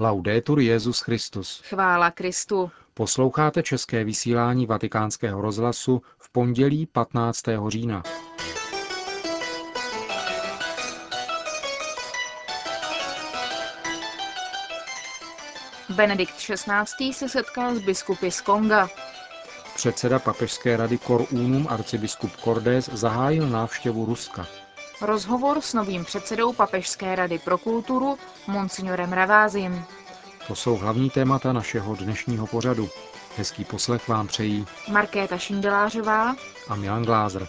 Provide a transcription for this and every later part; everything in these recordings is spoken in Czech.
Laudetur Jezus Christus. Chvála Kristu. Posloucháte české vysílání Vatikánského rozhlasu v pondělí 15. října. Benedikt XVI. se setkal s biskupy z Konga. Předseda papežské rady Cor Unum arcibiskup Cordes zahájil návštěvu Ruska. Rozhovor s novým předsedou Papežské rady pro kulturu, monsignorem Ravázim. To jsou hlavní témata našeho dnešního pořadu. Hezký poslech vám přejí Markéta Šindelářová a Milan Glázer.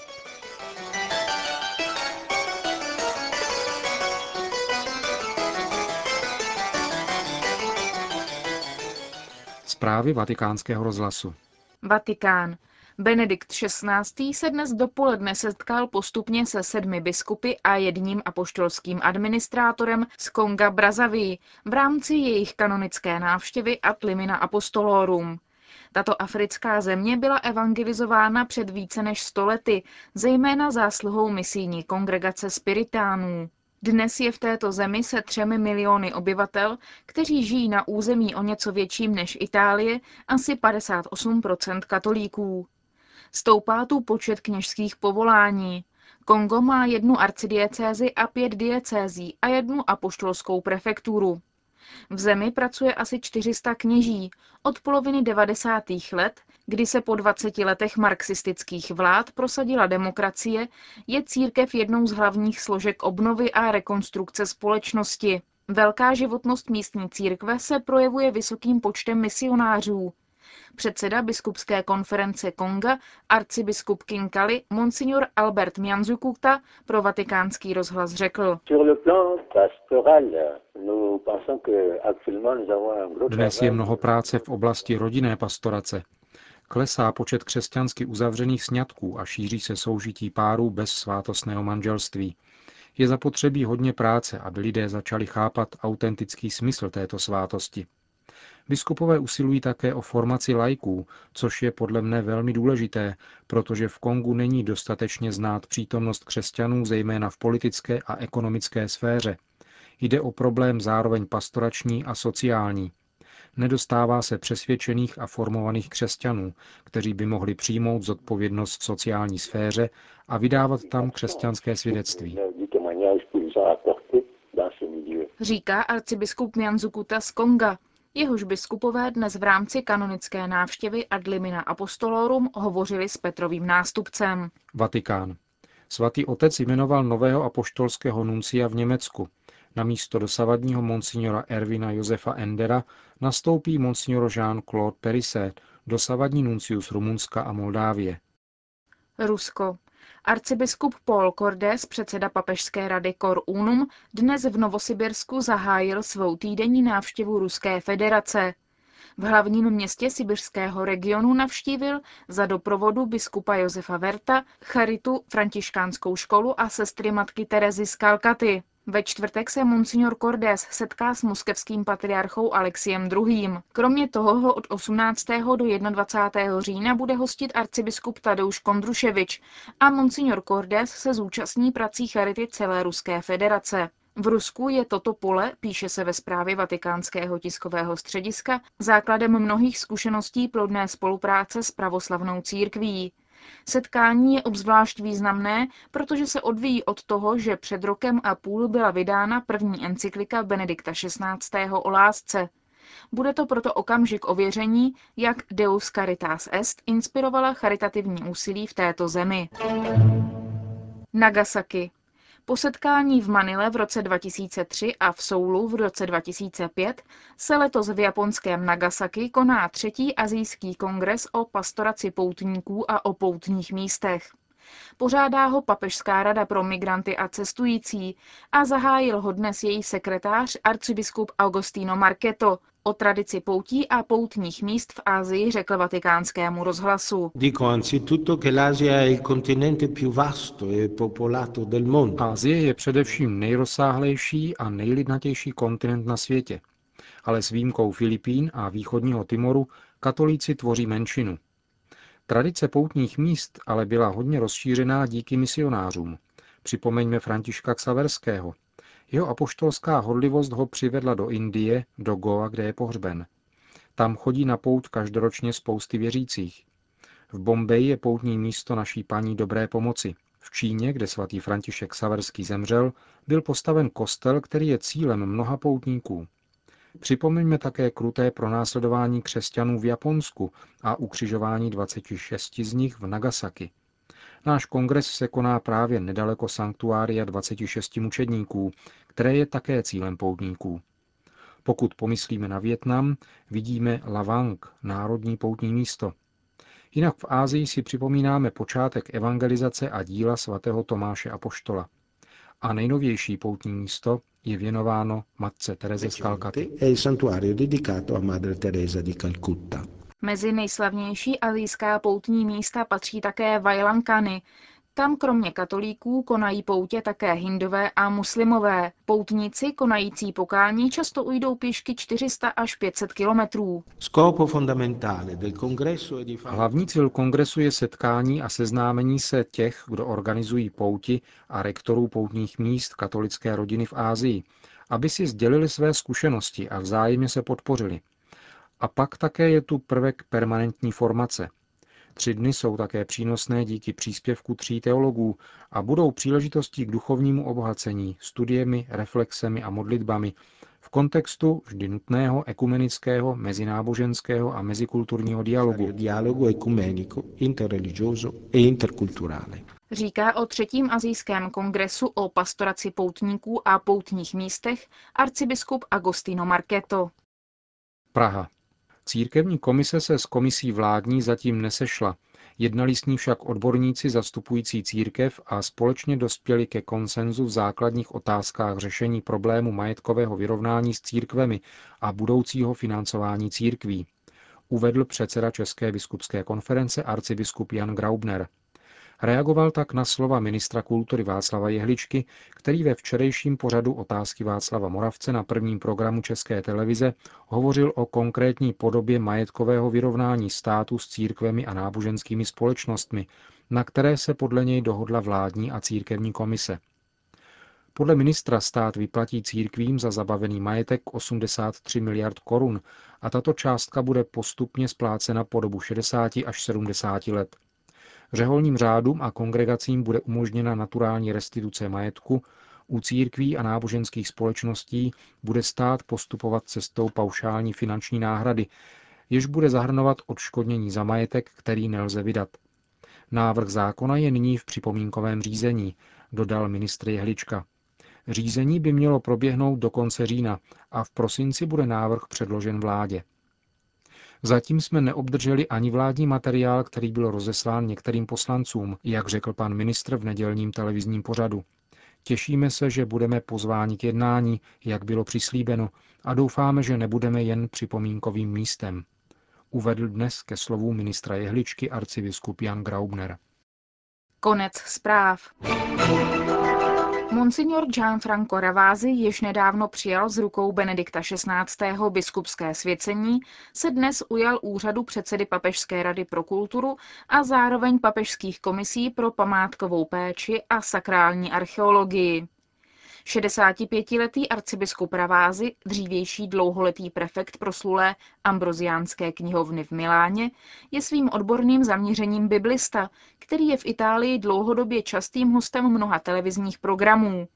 Zprávy vatikánského rozhlasu. Vatikán. Benedikt XVI. se dnes dopoledne setkal postupně se sedmi biskupy a jedním apoštolským administrátorem z Konga Brazaví v rámci jejich kanonické návštěvy a Tlimina Apostolorum. Tato africká země byla evangelizována před více než stolety, zejména zásluhou misijní kongregace spiritánů. Dnes je v této zemi se třemi miliony obyvatel, kteří žijí na území o něco větším než Itálie, asi 58% katolíků. Stoupá tu počet kněžských povolání. Kongo má jednu arcidiecézi a pět diecézí a jednu apoštolskou prefekturu. V zemi pracuje asi 400 kněží. Od poloviny 90. let, kdy se po 20 letech marxistických vlád prosadila demokracie, je církev jednou z hlavních složek obnovy a rekonstrukce společnosti. Velká životnost místní církve se projevuje vysokým počtem misionářů. Předseda biskupské konference Konga, arcibiskup Kinkali, monsignor Albert Mianzukuta pro vatikánský rozhlas řekl. Dnes je mnoho práce v oblasti rodinné pastorace. Klesá počet křesťansky uzavřených sňatků a šíří se soužití párů bez svátostného manželství. Je zapotřebí hodně práce, aby lidé začali chápat autentický smysl této svátosti. Biskupové usilují také o formaci lajků, což je podle mne velmi důležité, protože v Kongu není dostatečně znát přítomnost křesťanů, zejména v politické a ekonomické sféře. Jde o problém zároveň pastorační a sociální. Nedostává se přesvědčených a formovaných křesťanů, kteří by mohli přijmout zodpovědnost v sociální sféře a vydávat tam křesťanské svědectví. Říká arcibiskup Mianzukuta z Konga, Jehož biskupové dnes v rámci kanonické návštěvy Adlimina Apostolorum hovořili s Petrovým nástupcem. Vatikán. Svatý otec jmenoval nového apoštolského nuncia v Německu. Na místo dosavadního monsignora Ervina Josefa Endera nastoupí monsignor Jean-Claude Perisset, dosavadní nuncius Rumunska a Moldávie. Rusko. Arcibiskup Paul Cordes, předseda papežské rady Cor Unum, dnes v Novosibirsku zahájil svou týdenní návštěvu Ruské federace. V hlavním městě sibirského regionu navštívil za doprovodu biskupa Josefa Verta charitu, františkánskou školu a sestry matky Terezy z Kalkaty. Ve čtvrtek se monsignor Cordes setká s moskevským patriarchou Alexiem II. Kromě toho ho od 18. do 21. října bude hostit arcibiskup Tadeusz Kondruševič a monsignor Cordes se zúčastní prací Charity celé Ruské federace. V Rusku je toto pole, píše se ve zprávě vatikánského tiskového střediska, základem mnohých zkušeností plodné spolupráce s pravoslavnou církví. Setkání je obzvlášť významné, protože se odvíjí od toho, že před rokem a půl byla vydána první encyklika Benedikta XVI. o lásce. Bude to proto okamžik ověření, jak Deus Caritas Est inspirovala charitativní úsilí v této zemi. Nagasaki. Po setkání v Manile v roce 2003 a v Soulu v roce 2005 se letos v japonském Nagasaki koná třetí azijský kongres o pastoraci poutníků a o poutních místech. Pořádá ho Papežská rada pro migranty a cestující a zahájil ho dnes její sekretář arcibiskup Augustino Marketo. O tradici poutí a poutních míst v Ázii řekl vatikánskému rozhlasu. Ázie e je především nejrozsáhlejší a nejlidnatější kontinent na světě. Ale s výjimkou Filipín a východního Timoru katolíci tvoří menšinu. Tradice poutních míst ale byla hodně rozšířená díky misionářům. Připomeňme Františka Ksaverského. Jeho apoštolská hodlivost ho přivedla do Indie, do Goa, kde je pohřben. Tam chodí na pouť každoročně spousty věřících. V Bombeji je poutní místo naší paní dobré pomoci. V Číně, kde svatý František Saverský zemřel, byl postaven kostel, který je cílem mnoha poutníků. Připomeňme také kruté pronásledování křesťanů v Japonsku a ukřižování 26 z nich v Nagasaki. Náš kongres se koná právě nedaleko sanktuária 26 mučedníků, které je také cílem poutníků. Pokud pomyslíme na Větnam, vidíme Lavang, národní poutní místo. Jinak v Ázii si připomínáme počátek evangelizace a díla svatého Tomáše Apoštola. A nejnovější poutní místo je věnováno matce Tereze z Kalkaty. Mezi nejslavnější azijská poutní místa patří také Vajlankany, tam kromě katolíků konají poutě také hindové a muslimové. Poutníci konající pokání často ujdou pěšky 400 až 500 kilometrů. Hlavní cíl kongresu je setkání a seznámení se těch, kdo organizují pouti a rektorů poutních míst katolické rodiny v Ázii, aby si sdělili své zkušenosti a vzájemně se podpořili. A pak také je tu prvek permanentní formace – Tři dny jsou také přínosné díky příspěvku tří teologů a budou příležitostí k duchovnímu obohacení, studiemi, reflexemi a modlitbami v kontextu vždy nutného ekumenického, mezináboženského a mezikulturního dialogu. E Říká o třetím azijském kongresu o pastoraci poutníků a poutních místech arcibiskup Agostino Marketo. Praha. Církevní komise se s komisí vládní zatím nesešla, jednali s ní však odborníci zastupující církev a společně dospěli ke konsenzu v základních otázkách řešení problému majetkového vyrovnání s církvemi a budoucího financování církví, uvedl předseda České biskupské konference arcibiskup Jan Graubner. Reagoval tak na slova ministra kultury Václava Jehličky, který ve včerejším pořadu otázky Václava Moravce na prvním programu České televize hovořil o konkrétní podobě majetkového vyrovnání státu s církvemi a náboženskými společnostmi, na které se podle něj dohodla vládní a církevní komise. Podle ministra stát vyplatí církvím za zabavený majetek 83 miliard korun a tato částka bude postupně splácena po dobu 60 až 70 let. Řeholním řádům a kongregacím bude umožněna naturální restituce majetku, u církví a náboženských společností bude stát postupovat cestou paušální finanční náhrady, jež bude zahrnovat odškodnění za majetek, který nelze vydat. Návrh zákona je nyní v připomínkovém řízení, dodal ministr Jehlička. Řízení by mělo proběhnout do konce října a v prosinci bude návrh předložen vládě. Zatím jsme neobdrželi ani vládní materiál, který byl rozeslán některým poslancům, jak řekl pan ministr v nedělním televizním pořadu. Těšíme se, že budeme pozváni k jednání, jak bylo přislíbeno, a doufáme, že nebudeme jen připomínkovým místem. Uvedl dnes ke slovu ministra Jehličky arcibiskup Jan Graubner. Konec zpráv. Monsignor Gianfranco Ravázi, jež nedávno přijal z rukou Benedikta XVI. biskupské svěcení, se dnes ujal úřadu předsedy Papežské rady pro kulturu a zároveň papežských komisí pro památkovou péči a sakrální archeologii. 65-letý arcibiskup Ravázy, dřívější dlouholetý prefekt proslulé Ambroziánské knihovny v Miláně, je svým odborným zaměřením biblista, který je v Itálii dlouhodobě častým hostem mnoha televizních programů.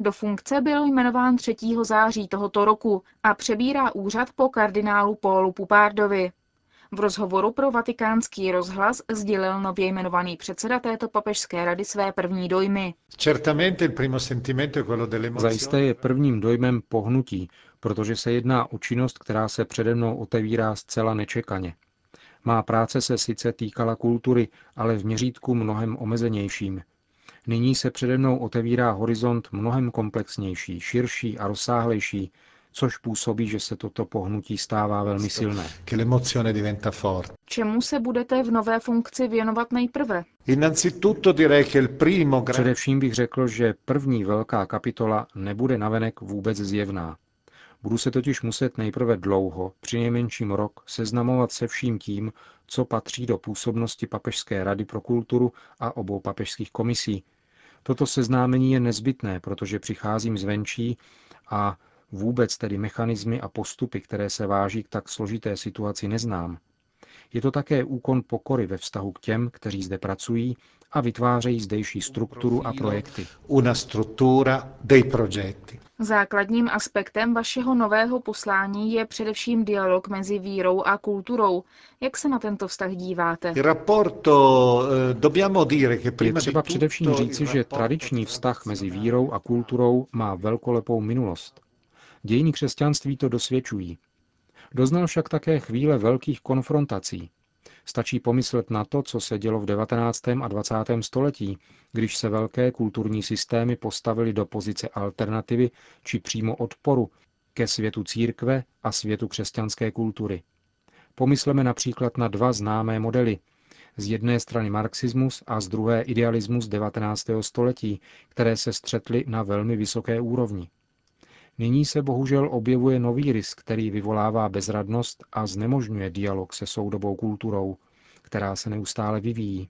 Do funkce byl jmenován 3. září tohoto roku a přebírá úřad po kardinálu Paulu Pupárdovi. V rozhovoru pro vatikánský rozhlas sdělil nově jmenovaný předseda této papežské rady své první dojmy. Zajisté je prvním dojmem pohnutí, protože se jedná o činnost, která se přede mnou otevírá zcela nečekaně. Má práce se sice týkala kultury, ale v měřítku mnohem omezenějším. Nyní se přede mnou otevírá horizont mnohem komplexnější, širší a rozsáhlejší, což působí, že se toto pohnutí stává velmi silné. Čemu se budete v nové funkci věnovat nejprve? Především bych řekl, že první velká kapitola nebude navenek vůbec zjevná. Budu se totiž muset nejprve dlouho, při nejmenším rok, seznamovat se vším tím, co patří do působnosti Papežské rady pro kulturu a obou papežských komisí, Toto seznámení je nezbytné, protože přicházím zvenčí a vůbec tedy mechanismy a postupy, které se váží k tak složité situaci, neznám. Je to také úkon pokory ve vztahu k těm, kteří zde pracují a vytvářejí zdejší strukturu a projekty. Una struttura dei progetti. Základním aspektem vašeho nového poslání je především dialog mezi vírou a kulturou. Jak se na tento vztah díváte? Eh, dobbiamo dire che Je prima třeba di především říci, že tradiční vztah mezi vírou a kulturou má velkolepou minulost. Dějiny křesťanství to dosvědčují. Doznal však také chvíle velkých konfrontací. Stačí pomyslet na to, co se dělo v 19. a 20. století, když se velké kulturní systémy postavily do pozice alternativy či přímo odporu ke světu církve a světu křesťanské kultury. Pomysleme například na dva známé modely. Z jedné strany marxismus a z druhé idealismus 19. století, které se střetly na velmi vysoké úrovni. Nyní se bohužel objevuje nový rys, který vyvolává bezradnost a znemožňuje dialog se soudobou kulturou, která se neustále vyvíjí.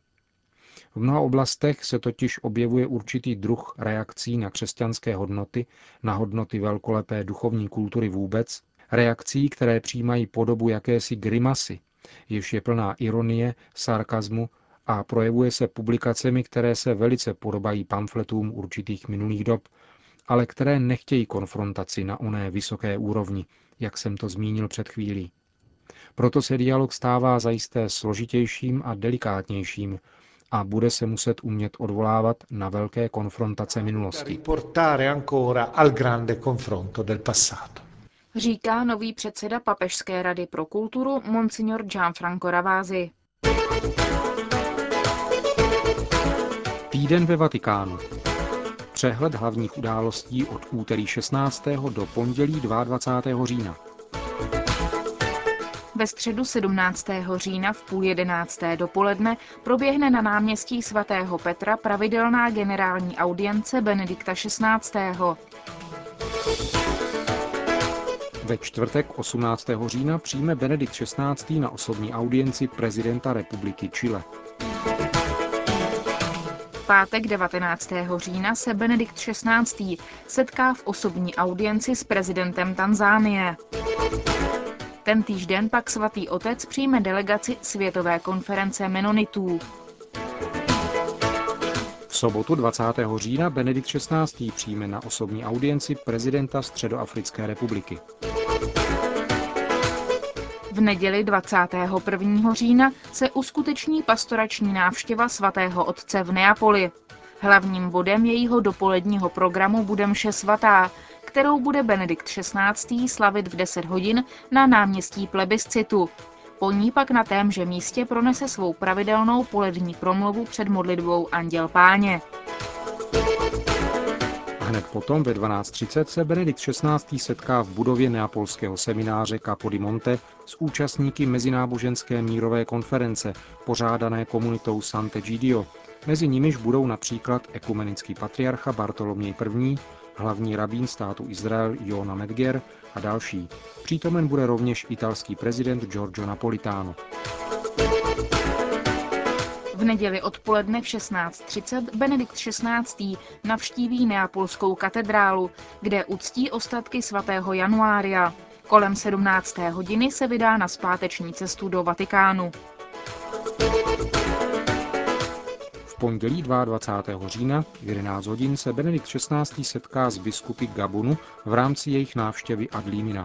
V mnoha oblastech se totiž objevuje určitý druh reakcí na křesťanské hodnoty, na hodnoty velkolepé duchovní kultury vůbec, reakcí, které přijímají podobu jakési grimasy, jež je plná ironie, sarkazmu a projevuje se publikacemi, které se velice podobají pamfletům určitých minulých dob, ale které nechtějí konfrontaci na oné vysoké úrovni, jak jsem to zmínil před chvílí. Proto se dialog stává zajisté složitějším a delikátnějším a bude se muset umět odvolávat na velké konfrontace minulosti. Říká nový předseda Papežské rady pro kulturu Monsignor Gianfranco Ravasi. Týden ve Vatikánu. Přehled hlavních událostí od úterý 16. do pondělí 22. října. Ve středu 17. října v půl jedenácté dopoledne proběhne na náměstí svatého Petra pravidelná generální audience Benedikta XVI. Ve čtvrtek 18. října přijme Benedikt XVI. na osobní audienci prezidenta republiky Chile. Pátek 19. října se Benedikt XVI. setká v osobní audienci s prezidentem Tanzánie. Ten týžden pak svatý otec přijme delegaci Světové konference Menonitů. V sobotu 20. října Benedikt XVI. přijme na osobní audienci prezidenta Středoafrické republiky. V neděli 21. října se uskuteční pastorační návštěva svatého otce v Neapoli. Hlavním bodem jejího dopoledního programu bude mše svatá, kterou bude Benedikt XVI. slavit v 10 hodin na náměstí plebiscitu. Po ní pak na témže místě pronese svou pravidelnou polední promluvu před modlitbou Anděl Páně. Hned potom ve 12.30 se Benedikt XVI. setká v budově neapolského semináře Capodimonte s účastníky mezináboženské mírové konference, pořádané komunitou Sant'Egidio. Mezi nimiž budou například ekumenický patriarcha Bartoloměj I., hlavní rabín státu Izrael Jona Medger a další. Přítomen bude rovněž italský prezident Giorgio Napolitano. V neděli odpoledne v 16.30 Benedikt XVI. navštíví Neapolskou katedrálu, kde uctí ostatky svatého Januária. Kolem 17. hodiny se vydá na zpáteční cestu do Vatikánu. V pondělí 22. října v 11 hodin se Benedikt XVI. setká s biskupy Gabonu v rámci jejich návštěvy Adlímina.